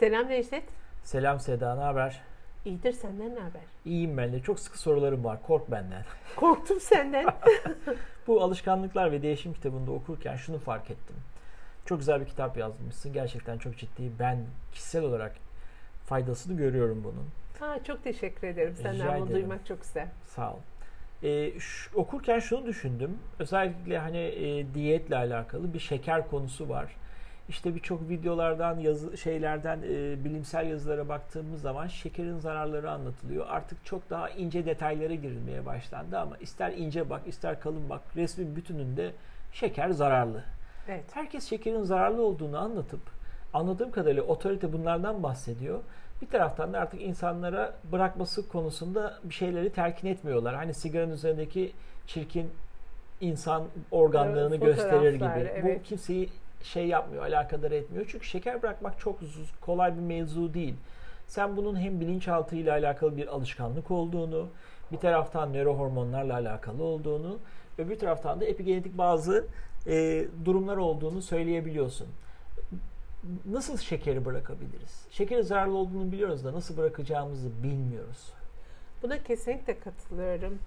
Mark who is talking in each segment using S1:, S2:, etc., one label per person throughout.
S1: Selam Necdet.
S2: Selam Seda, ne haber?
S1: İyidir senden ne haber?
S2: İyiyim ben de. Çok sıkı sorularım var. Kork benden.
S1: Korktum senden.
S2: Bu alışkanlıklar ve değişim kitabında okurken şunu fark ettim. Çok güzel bir kitap yazmışsın. Gerçekten çok ciddi. Ben kişisel olarak faydasını görüyorum bunun.
S1: Ha, çok teşekkür ederim.
S2: Rica
S1: Senden bunu duymak çok güzel.
S2: Sağ ol. Ee, şu- okurken şunu düşündüm. Özellikle hani e, diyetle alakalı bir şeker konusu var. İşte birçok videolardan, yazı şeylerden, e, bilimsel yazılara baktığımız zaman şekerin zararları anlatılıyor. Artık çok daha ince detaylara girilmeye başlandı ama ister ince bak, ister kalın bak, resmin bütününde şeker zararlı.
S1: Evet.
S2: Herkes şekerin zararlı olduğunu anlatıp anladığım kadarıyla otorite bunlardan bahsediyor. Bir taraftan da artık insanlara bırakması konusunda bir şeyleri telkin etmiyorlar. Hani sigaranın üzerindeki çirkin insan organlarını
S1: Evet,
S2: gösterir gibi.
S1: evet.
S2: Bu kimseyi şey yapmıyor, alakadar etmiyor. Çünkü şeker bırakmak çok kolay bir mevzu değil. Sen bunun hem bilinçaltı ile alakalı bir alışkanlık olduğunu, bir taraftan nörohormonlarla alakalı olduğunu bir taraftan da epigenetik bazı e, durumlar olduğunu söyleyebiliyorsun. Nasıl şekeri bırakabiliriz? Şekerin zararlı olduğunu biliyoruz da nasıl bırakacağımızı bilmiyoruz.
S1: Buna kesinlikle katılıyorum.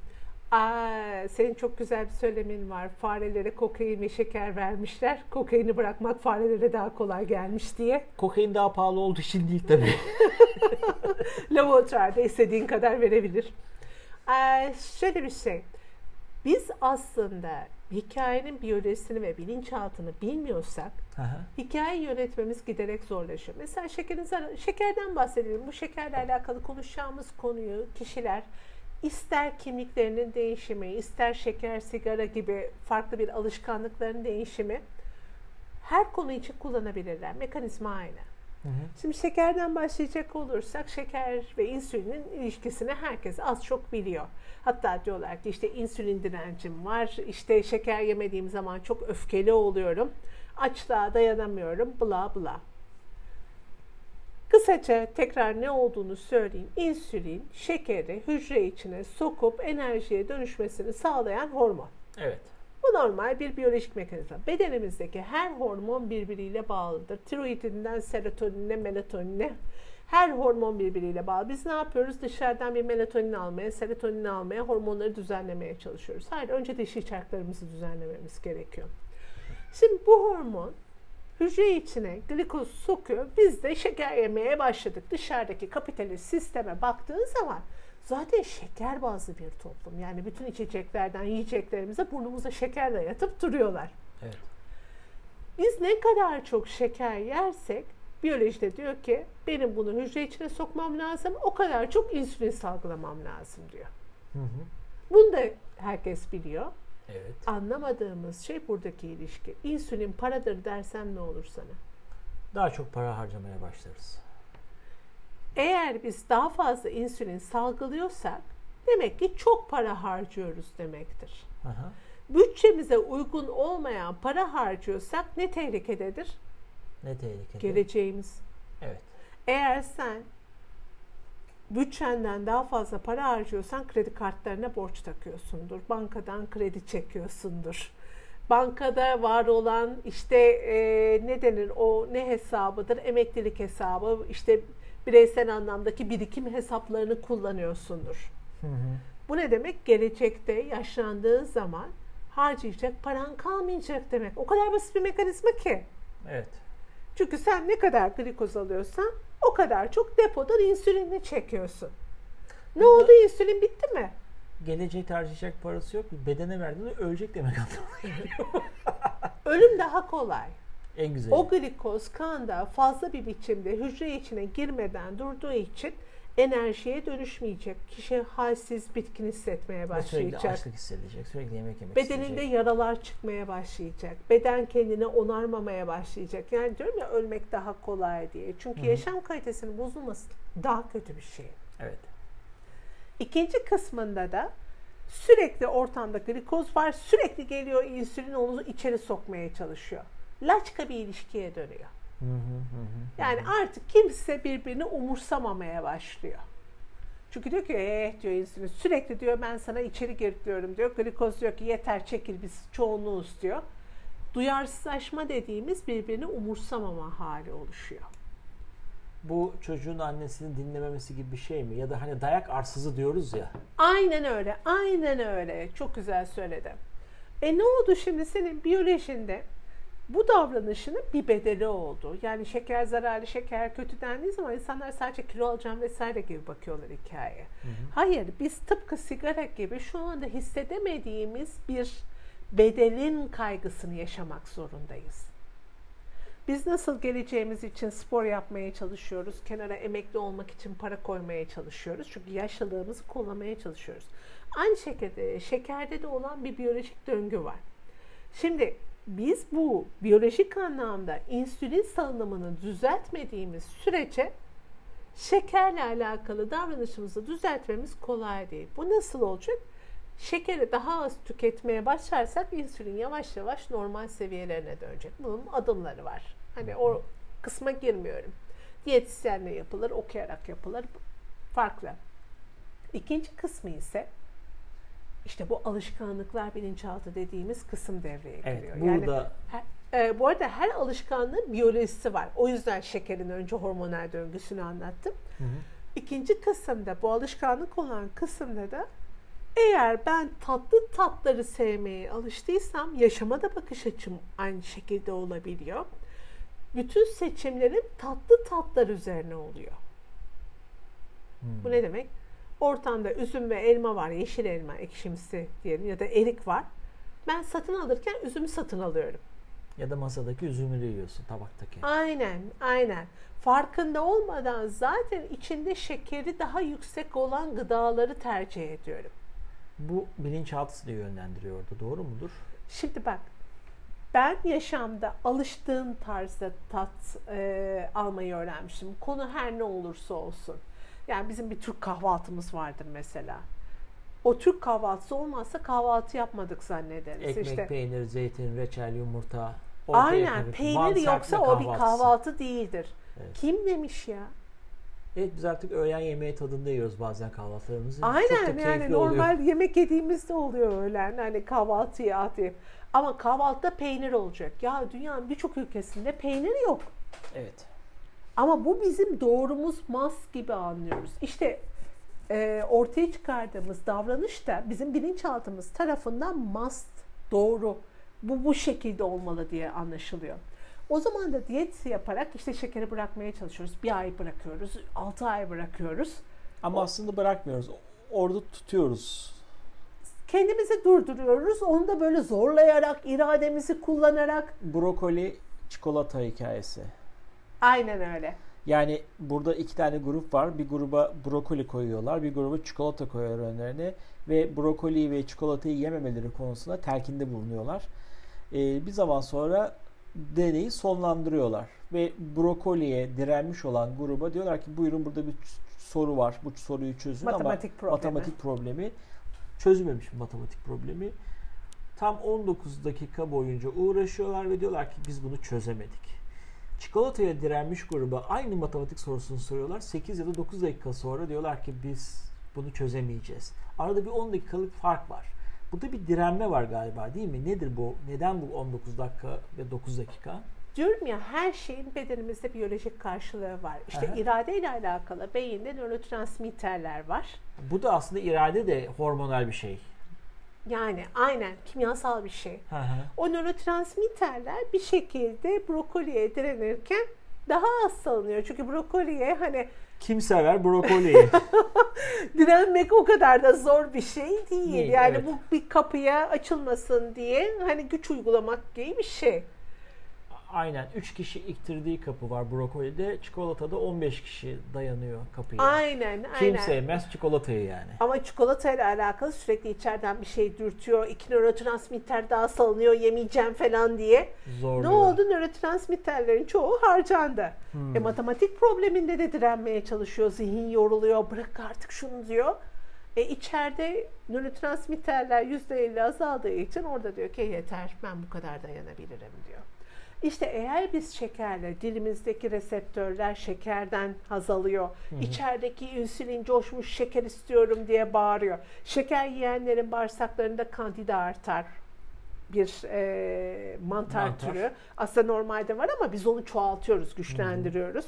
S1: Aa, senin çok güzel bir söylemin var. Farelere kokain ve şeker vermişler. Kokaini bırakmak farelere daha kolay gelmiş diye.
S2: Kokain daha pahalı olduğu için değil tabii.
S1: Laboratuvarda istediğin kadar verebilir. Ee, şöyle bir şey. Biz aslında hikayenin biyolojisini ve bilinçaltını bilmiyorsak
S2: Aha.
S1: hikayeyi yönetmemiz giderek zorlaşıyor. Mesela şekerin zarar- şekerden bahsedelim. Bu şekerle alakalı konuşacağımız konuyu kişiler ister kimliklerinin değişimi, ister şeker, sigara gibi farklı bir alışkanlıkların değişimi her konu için kullanabilirler. Mekanizma aynı.
S2: Hı hı.
S1: Şimdi şekerden başlayacak olursak şeker ve insülinin ilişkisini herkes az çok biliyor. Hatta diyorlar ki işte insülin direncim var, işte şeker yemediğim zaman çok öfkeli oluyorum, açlığa dayanamıyorum, bla bla. Kısaca tekrar ne olduğunu söyleyeyim. İnsülin şekeri hücre içine sokup enerjiye dönüşmesini sağlayan hormon.
S2: Evet.
S1: Bu normal bir biyolojik mekanizma. Bedenimizdeki her hormon birbiriyle bağlıdır. Tiroidinden serotonine, melatonine her hormon birbiriyle bağlı. Biz ne yapıyoruz? Dışarıdan bir melatonin almaya, serotonin almaya, hormonları düzenlemeye çalışıyoruz. Hayır, önce dişi çarklarımızı düzenlememiz gerekiyor. Şimdi bu hormon hücre içine glikoz sokuyor. Biz de şeker yemeye başladık. Dışarıdaki kapitalist sisteme baktığın zaman zaten şeker bazlı bir toplum. Yani bütün içeceklerden yiyeceklerimize burnumuza şeker dayatıp duruyorlar.
S2: Evet.
S1: Biz ne kadar çok şeker yersek biyolojide diyor ki benim bunu hücre içine sokmam lazım. O kadar çok insülin salgılamam lazım diyor.
S2: Hı hı.
S1: Bunu da herkes biliyor.
S2: Evet.
S1: Anlamadığımız şey buradaki ilişki. İnsülin paradır dersem ne olur sana?
S2: Daha çok para harcamaya başlarız.
S1: Eğer biz daha fazla insülin salgılıyorsak demek ki çok para harcıyoruz demektir.
S2: Aha.
S1: Bütçemize uygun olmayan para harcıyorsak ne tehlikededir?
S2: Ne tehlikeli.
S1: Geleceğimiz.
S2: Evet.
S1: Eğer sen bütçenden daha fazla para harcıyorsan kredi kartlarına borç takıyorsundur. Bankadan kredi çekiyorsundur. Bankada var olan işte e, ne denir o ne hesabıdır? Emeklilik hesabı işte bireysel anlamdaki birikim hesaplarını kullanıyorsundur.
S2: Hı hı.
S1: Bu ne demek? Gelecekte yaşlandığın zaman harcayacak paran kalmayacak demek. O kadar basit bir mekanizma ki.
S2: Evet.
S1: Çünkü sen ne kadar glikoz alıyorsan o kadar çok depodan insülini çekiyorsun. Ne oldu? İnsülin bitti mi?
S2: Gelecekte harcayacak parası yok. Bedene verdiğinde ölecek demek anlamına geliyor.
S1: Ölüm daha kolay.
S2: En güzeli.
S1: O glikoz kanda fazla bir biçimde hücre içine girmeden durduğu için enerjiye dönüşmeyecek. Kişi halsiz, bitkin hissetmeye
S2: Ve sürekli
S1: başlayacak.
S2: açlık hissedecek. Sürekli yemek yemek
S1: Bedeninde
S2: isteyecek.
S1: yaralar çıkmaya başlayacak. Beden kendini onarmamaya başlayacak. Yani diyorum ya ölmek daha kolay diye. Çünkü yaşam kalitesinin bozulması daha kötü bir şey.
S2: Evet.
S1: İkinci kısmında da sürekli ortamda glikoz var. Sürekli geliyor insülin onu içeri sokmaya çalışıyor. Laçka bir ilişkiye dönüyor. Yani artık kimse birbirini umursamamaya başlıyor. Çünkü diyor ki eh diyor insülin sürekli diyor ben sana içeri girdiyorum diyor. Glikoz diyor ki yeter çekil biz çoğunluğuz diyor. Duyarsızlaşma dediğimiz birbirini umursamama hali oluşuyor.
S2: Bu çocuğun annesini dinlememesi gibi bir şey mi? Ya da hani dayak arsızı diyoruz ya.
S1: Aynen öyle. Aynen öyle. Çok güzel söyledim. E ne oldu şimdi senin biyolojinde? Bu davranışının bir bedeli oldu. Yani şeker zararlı, şeker kötü dendiği zaman insanlar sadece kilo alacağım vesaire gibi bakıyorlar hikayeye. Hı hı. Hayır, biz tıpkı sigara gibi şu anda hissedemediğimiz bir bedelin kaygısını yaşamak zorundayız. Biz nasıl geleceğimiz için spor yapmaya çalışıyoruz, kenara emekli olmak için para koymaya çalışıyoruz. Çünkü yaşlılığımızı kullanmaya çalışıyoruz. Aynı şekilde şekerde de olan bir biyolojik döngü var. Şimdi biz bu biyolojik anlamda insülin salınımını düzeltmediğimiz sürece şekerle alakalı davranışımızı düzeltmemiz kolay değil. Bu nasıl olacak? Şekeri daha az tüketmeye başlarsak insülin yavaş yavaş normal seviyelerine dönecek. Bunun adımları var. Hani o kısma girmiyorum. Diyetisyenle yapılır, okuyarak yapılır. Farklı. İkinci kısmı ise işte bu alışkanlıklar bilinçaltı dediğimiz kısım devreye giriyor.
S2: Evet, burada yani,
S1: her, e, bu arada her alışkanlığın biyolojisi var. O yüzden şekerin önce hormonal döngüsünü anlattım. Hı hı. İkinci kısımda bu alışkanlık olan kısımda da eğer ben tatlı tatları sevmeye alıştıysam yaşama da bakış açım aynı şekilde olabiliyor. Bütün seçimlerim tatlı tatlar üzerine oluyor. Hmm. Bu ne demek? Ortamda üzüm ve elma var, yeşil elma ekşimsi diyelim ya da erik var. Ben satın alırken üzümü satın alıyorum.
S2: Ya da masadaki üzümü yiyorsun tabaktaki.
S1: Aynen, aynen. Farkında olmadan zaten içinde şekeri daha yüksek olan gıdaları tercih ediyorum.
S2: Bu bilinçaltı da yönlendiriyordu. Doğru mudur?
S1: Şimdi bak ben yaşamda alıştığım tarzda tat e, almayı öğrenmişim. Konu her ne olursa olsun. Yani bizim bir Türk kahvaltımız vardır mesela. O Türk kahvaltısı olmazsa kahvaltı yapmadık zannederiz.
S2: Ekmek,
S1: işte,
S2: peynir, zeytin, reçel, yumurta.
S1: Aynen. Peynir yoksa o bir kahvaltı değildir. Evet. Kim demiş ya?
S2: Evet biz artık öğlen yemeği tadında yiyoruz bazen kahvaltılarımızı.
S1: Aynen yani normal oluyor. yemek yediğimizde oluyor öğlen hani kahvaltıyı atayım. Ama kahvaltıda peynir olacak. Ya dünyanın birçok ülkesinde peynir yok.
S2: Evet.
S1: Ama bu bizim doğrumuz mas gibi anlıyoruz. İşte e, ortaya çıkardığımız davranış da bizim bilinçaltımız tarafından must, doğru, bu bu şekilde olmalı diye anlaşılıyor. O zaman da diyet yaparak işte şekeri bırakmaya çalışıyoruz. Bir ay bırakıyoruz, altı ay bırakıyoruz.
S2: Ama o, aslında bırakmıyoruz. Orada tutuyoruz.
S1: Kendimizi durduruyoruz. Onu da böyle zorlayarak, irademizi kullanarak.
S2: Brokoli çikolata hikayesi.
S1: Aynen öyle.
S2: Yani burada iki tane grup var. Bir gruba brokoli koyuyorlar, bir gruba çikolata koyuyorlar önlerine ve brokoli ve çikolatayı yememeleri konusunda telkinde bulunuyorlar. Ee, bir zaman sonra deneyi sonlandırıyorlar ve brokoliye direnmiş olan gruba diyorlar ki buyurun burada bir soru var. Bu soruyu çözün
S1: matematik
S2: ama
S1: problemi.
S2: matematik problemi çözülmemiş matematik problemi. Tam 19 dakika boyunca uğraşıyorlar ve diyorlar ki biz bunu çözemedik. Çikolataya direnmiş gruba aynı matematik sorusunu soruyorlar. 8 ya da 9 dakika sonra diyorlar ki biz bunu çözemeyeceğiz. Arada bir 10 dakikalık fark var. Burada bir direnme var galiba değil mi? Nedir bu? Neden bu 19 dakika ve 9 dakika?
S1: Diyorum ya her şeyin bedenimizde biyolojik karşılığı var. İşte Aha. irade ile alakalı beyinde nörotransmitterler var.
S2: Bu da aslında irade de hormonal bir şey.
S1: Yani aynen kimyasal bir şey. Hı hı. O nörotransmitterler bir şekilde brokoliye direnirken daha az salınıyor. Çünkü brokoliye hani
S2: kim sever brokoliyi?
S1: Direnmek o kadar da zor bir şey değil. değil yani evet. bu bir kapıya açılmasın diye hani güç uygulamak gibi bir şey.
S2: Aynen 3 kişi iktirdiği kapı var brokolide. Çikolatada 15 kişi dayanıyor kapıya.
S1: Aynen Kim
S2: aynen. Kim sevmez çikolatayı yani.
S1: Ama çikolatayla alakalı sürekli içeriden bir şey dürtüyor. İki nörotransmitter daha salınıyor yemeyeceğim falan diye. Zorluyor. Ne oldu? Nörotransmitterlerin çoğu harcandı. Hmm. E, matematik probleminde de direnmeye çalışıyor. Zihin yoruluyor. Bırak artık şunu diyor. E içeride nörotransmitterler %50 azaldığı için orada diyor ki yeter ben bu kadar dayanabilirim diyor. İşte eğer biz şekerle dilimizdeki reseptörler şekerden haz alıyor. Hı hı. İçerideki insülin coşmuş şeker istiyorum diye bağırıyor. Şeker yiyenlerin bağırsaklarında kandida artar bir e, mantar, mantar türü. Aslında normalde var ama biz onu çoğaltıyoruz, güçlendiriyoruz.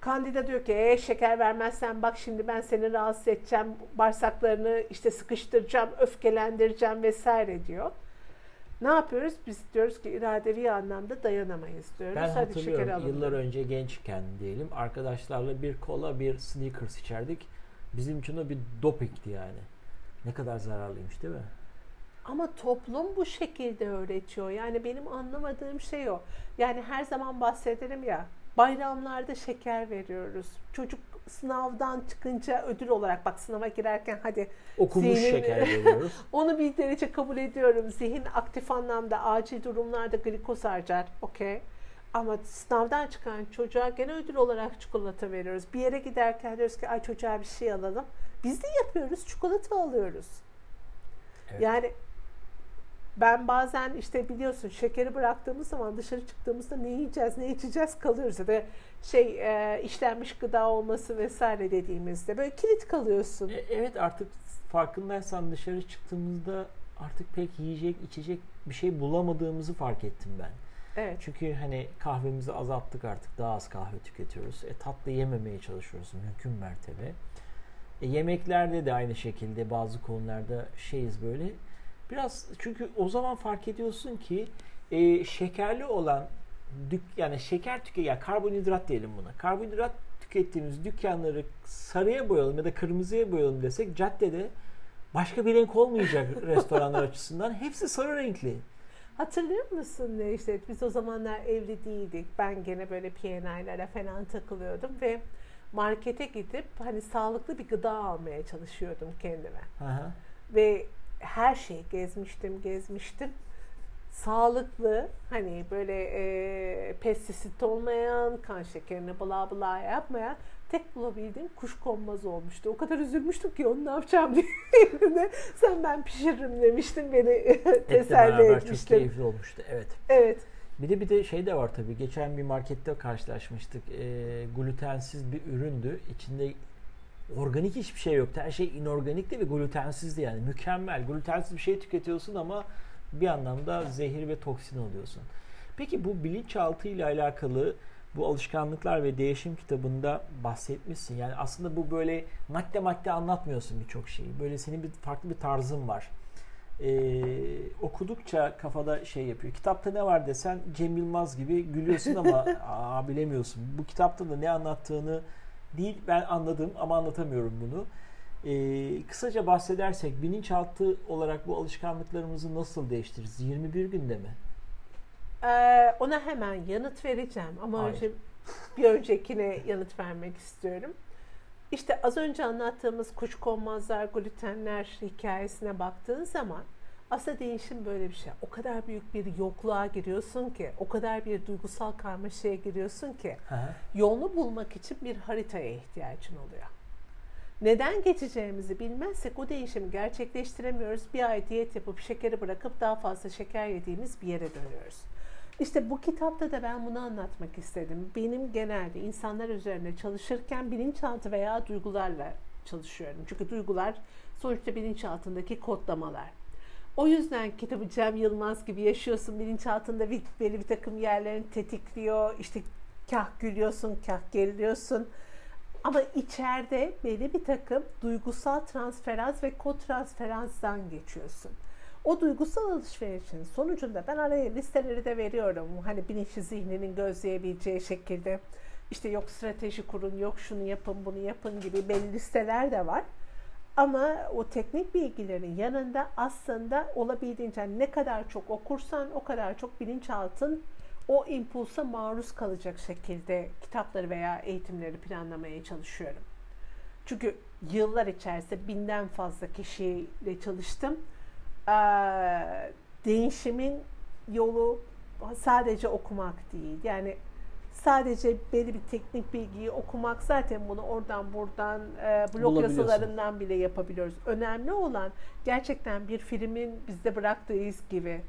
S1: Kandida diyor ki e, şeker vermezsen bak şimdi ben seni rahatsız edeceğim, bağırsaklarını işte sıkıştıracağım, öfkelendireceğim vesaire diyor. Ne yapıyoruz? Biz diyoruz ki iradevi anlamda dayanamayız diyoruz.
S2: Ben
S1: Hadi şeker
S2: hatırlıyorum
S1: alın.
S2: yıllar önce gençken diyelim arkadaşlarla bir kola bir sneakers içerdik. Bizim için o bir dopingti yani. Ne kadar zararlıymış değil mi?
S1: Ama toplum bu şekilde öğretiyor. Yani benim anlamadığım şey o. Yani her zaman bahsedelim ya bayramlarda şeker veriyoruz. Çocuk sınavdan çıkınca ödül olarak bak sınava girerken hadi
S2: Okumuş
S1: Zihnin-
S2: şeker veriyoruz.
S1: onu bir derece kabul ediyorum. Zihin aktif anlamda acil durumlarda glikoz harcar. Okey. Ama sınavdan çıkan çocuğa gene ödül olarak çikolata veriyoruz. Bir yere giderken diyoruz ki ay çocuğa bir şey alalım. Biz de yapıyoruz. Çikolata alıyoruz.
S2: Evet.
S1: Yani ben bazen işte biliyorsun şekeri bıraktığımız zaman dışarı çıktığımızda ne yiyeceğiz, ne içeceğiz kalıyoruz. Ya da şey e, işlenmiş gıda olması vesaire dediğimizde böyle kilit kalıyorsun.
S2: E, Evet artık farkındaysan dışarı çıktığımızda artık pek yiyecek içecek bir şey bulamadığımızı fark ettim ben.
S1: Evet.
S2: Çünkü hani kahvemizi azalttık artık daha az kahve tüketiyoruz. E, tatlı yememeye çalışıyoruz mümkün mertebe. E, yemeklerde de aynı şekilde bazı konularda şeyiz böyle. Biraz çünkü o zaman fark ediyorsun ki e, şekerli olan dük, yani şeker tüke ya karbonhidrat diyelim buna. Karbonhidrat tükettiğimiz dükkanları sarıya boyayalım ya da kırmızıya boyayalım desek caddede başka bir renk olmayacak restoranlar açısından. Hepsi sarı renkli.
S1: Hatırlıyor musun Necdet? Biz o zamanlar evli değildik. Ben gene böyle P&I'lere falan takılıyordum ve markete gidip hani sağlıklı bir gıda almaya çalışıyordum kendime.
S2: Hı.
S1: Ve her şeyi gezmiştim, gezmiştim. Sağlıklı, hani böyle e, pestisit olmayan, kan şekerini bla bla yapmayan tek bulabildiğim kuşkonmaz olmuştu. O kadar üzülmüştüm ki onu ne yapacağım diye. Sen ben pişiririm demiştin beni teselli
S2: beraber çok
S1: etmiştin.
S2: keyifli olmuştu. Evet.
S1: Evet.
S2: Bir de bir de şey de var tabii. Geçen bir markette karşılaşmıştık. Ee, glutensiz bir üründü. İçinde organik hiçbir şey yoktu. Her şey inorganikti ve glutensizdi yani. Mükemmel. Glutensiz bir şey tüketiyorsun ama bir anlamda zehir ve toksin alıyorsun. Peki bu bilinçaltı ile alakalı bu alışkanlıklar ve değişim kitabında bahsetmişsin. Yani aslında bu böyle madde madde anlatmıyorsun birçok şeyi. Böyle senin bir farklı bir tarzın var. Ee, okudukça kafada şey yapıyor. Kitapta ne var desen Cem Yılmaz gibi gülüyorsun ama aa, bilemiyorsun. Bu kitapta da ne anlattığını değil ben anladım ama anlatamıyorum bunu. Ee, kısaca bahsedersek bilinçaltı olarak bu alışkanlıklarımızı nasıl değiştiririz? 21 günde mi?
S1: Ee, ona hemen yanıt vereceğim ama
S2: Hayır.
S1: önce bir öncekine yanıt vermek istiyorum. İşte az önce anlattığımız kuşkonmazlar, glutenler hikayesine baktığın zaman aslında değişim böyle bir şey. O kadar büyük bir yokluğa giriyorsun ki, o kadar bir duygusal karmaşaya giriyorsun ki
S2: hı.
S1: yolunu bulmak için bir haritaya ihtiyacın oluyor. Neden geçeceğimizi bilmezsek o değişimi gerçekleştiremiyoruz. Bir ay diyet yapıp şekeri bırakıp daha fazla şeker yediğimiz bir yere dönüyoruz. İşte bu kitapta da ben bunu anlatmak istedim. Benim genelde insanlar üzerine çalışırken bilinçaltı veya duygularla çalışıyorum. Çünkü duygular sonuçta bilinçaltındaki kodlamalar. O yüzden kitabı Cem Yılmaz gibi yaşıyorsun. Bilinçaltında bir, belli bir takım yerlerini tetikliyor. İşte kah gülüyorsun, kah geriliyorsun. Ama içeride belli bir takım duygusal transferans ve kotransferanstan geçiyorsun. O duygusal alışverişin sonucunda ben araya listeleri de veriyorum. Hani bilinçli zihninin gözleyebileceği şekilde işte yok strateji kurun, yok şunu yapın, bunu yapın gibi belli listeler de var. Ama o teknik bilgilerin yanında aslında olabildiğince ne kadar çok okursan o kadar çok bilinçaltın o impulsa maruz kalacak şekilde kitapları veya eğitimleri planlamaya çalışıyorum. Çünkü yıllar içerisinde binden fazla kişiyle çalıştım. Ee, değişimin yolu sadece okumak değil. Yani sadece belli bir teknik bilgiyi okumak zaten bunu oradan buradan e, blog yazılarından bile yapabiliyoruz. Önemli olan gerçekten bir filmin bizde bıraktığı iz gibi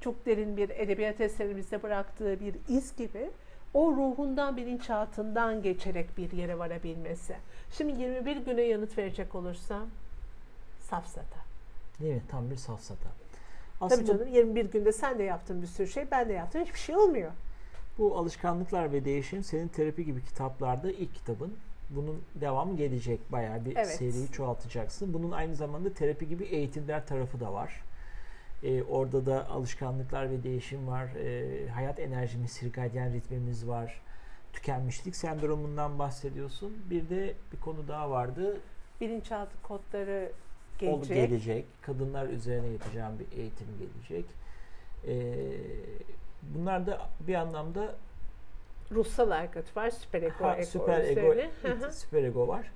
S1: çok derin bir edebiyat eserimizde bıraktığı bir iz gibi o ruhundan bilinçaltından geçerek bir yere varabilmesi. Şimdi 21 güne yanıt verecek olursam safsata.
S2: Değil mi? Tam bir safsata.
S1: Tabii
S2: Aslında
S1: canım 21 günde sen de yaptın bir sürü şey, ben de yaptım. Hiçbir şey olmuyor.
S2: Bu alışkanlıklar ve değişim senin terapi gibi kitaplarda ilk kitabın. Bunun devamı gelecek. Bayağı bir
S1: Evet.
S2: seriyi çoğaltacaksın. Bunun aynı zamanda terapi gibi eğitimler tarafı da var. Ee, orada da alışkanlıklar ve değişim var. Ee, hayat enerjimiz, sirkadyen ritmimiz var. Tükenmişlik sendromundan bahsediyorsun. Bir de bir konu daha vardı.
S1: Bilinçaltı kodları gelecek.
S2: gelecek. Kadınlar üzerine yapacağım bir eğitim gelecek. Ee, bunlar da bir anlamda
S1: Ruhsal arkat var. Süper ego,
S2: ha,
S1: ego
S2: süper ego, it- süper ego var.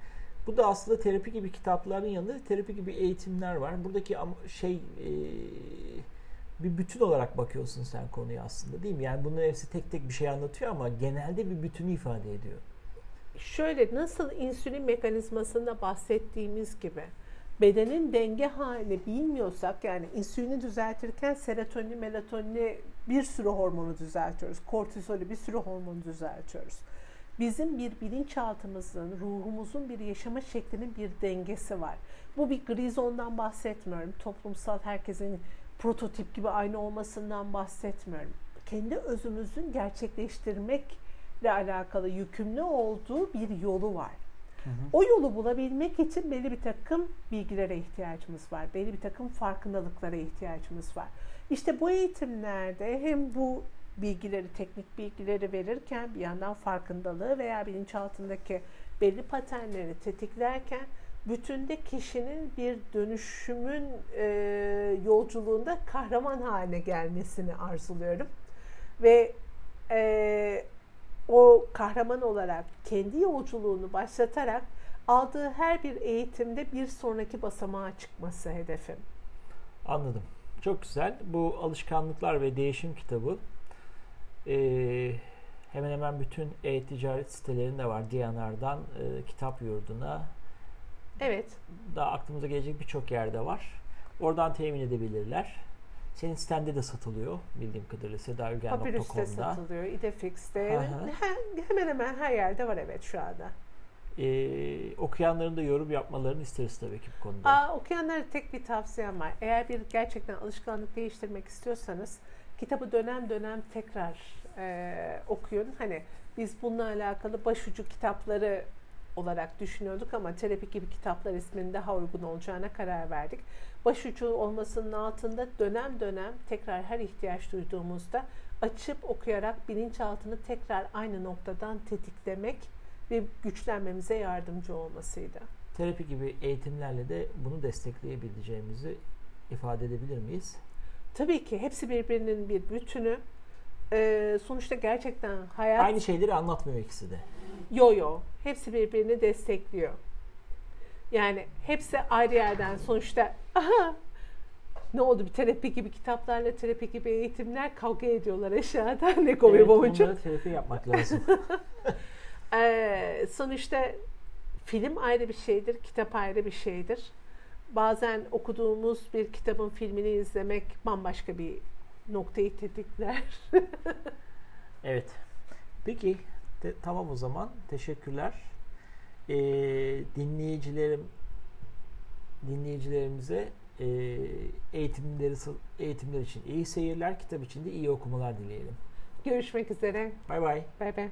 S2: Bu da aslında terapi gibi kitapların yanında terapi gibi eğitimler var. Buradaki şey e, bir bütün olarak bakıyorsun sen konuya aslında değil mi? Yani bunların hepsi tek tek bir şey anlatıyor ama genelde bir bütünü ifade ediyor.
S1: Şöyle nasıl insülin mekanizmasında bahsettiğimiz gibi bedenin denge halini bilmiyorsak yani insülini düzeltirken serotonini, melatonini bir sürü hormonu düzeltiyoruz. Kortizolü bir sürü hormonu düzeltiyoruz. Bizim bir bilinçaltımızın, ruhumuzun bir yaşama şeklinin bir dengesi var. Bu bir gri zondan bahsetmiyorum. Toplumsal herkesin prototip gibi aynı olmasından bahsetmiyorum. Kendi özümüzün gerçekleştirmekle alakalı yükümlü olduğu bir yolu var. O yolu bulabilmek için belli bir takım bilgilere ihtiyacımız var. Belli bir takım farkındalıklara ihtiyacımız var. İşte bu eğitimlerde hem bu bilgileri, teknik bilgileri verirken bir yandan farkındalığı veya bilinçaltındaki belli paternleri tetiklerken bütünde kişinin bir dönüşümün e, yolculuğunda kahraman haline gelmesini arzuluyorum. Ve e, o kahraman olarak kendi yolculuğunu başlatarak aldığı her bir eğitimde bir sonraki basamağa çıkması hedefim.
S2: Anladım. Çok güzel. Bu alışkanlıklar ve değişim kitabı eee, hemen hemen bütün e-ticaret sitelerinde var. Diyanar'dan e, kitap yurduna
S1: Evet,
S2: daha aklımıza gelecek birçok yerde var. Oradan temin edebilirler. Senin sitende de satılıyor bildiğim kadarıyla
S1: Papyrus'te
S2: sedaugen.com'da.
S1: satılıyor, İdefix'te, hemen hemen her yerde var evet şu anda.
S2: Ee, okuyanların da yorum yapmalarını isteriz tabii ki bu konuda.
S1: Aa, okuyanlara tek bir tavsiyem var. Eğer bir gerçekten alışkanlık değiştirmek istiyorsanız kitabı dönem dönem tekrar e, okuyun. Hani biz bununla alakalı başucu kitapları olarak düşünüyorduk ama terapi gibi kitaplar isminin daha uygun olacağına karar verdik. Başucu olmasının altında dönem dönem tekrar her ihtiyaç duyduğumuzda açıp okuyarak bilinçaltını tekrar aynı noktadan tetiklemek ve güçlenmemize yardımcı olmasıydı.
S2: Terapi gibi eğitimlerle de bunu destekleyebileceğimizi ifade edebilir miyiz?
S1: Tabii ki hepsi birbirinin bir bütünü. Ee, sonuçta gerçekten hayat
S2: Aynı şeyleri anlatmıyor ikisi de.
S1: Yo yo. Hepsi birbirini destekliyor. Yani hepsi ayrı yerden sonuçta aha, ne oldu bir terapi gibi kitaplarla terapi gibi eğitimler kavga ediyorlar aşağıda ne konuyu
S2: Evet, onlara terapi yapmak lazım.
S1: Ee, sonuçta film ayrı bir şeydir, kitap ayrı bir şeydir. Bazen okuduğumuz bir kitabın filmini izlemek bambaşka bir noktayı tetikler.
S2: evet. Peki te- tamam o zaman. Teşekkürler. Ee, dinleyicilerim dinleyicilerimize e, eğitimleri eğitimler için iyi seyirler, kitap için de iyi okumalar dileyelim.
S1: Görüşmek üzere.
S2: Bay bay.
S1: Bay bay.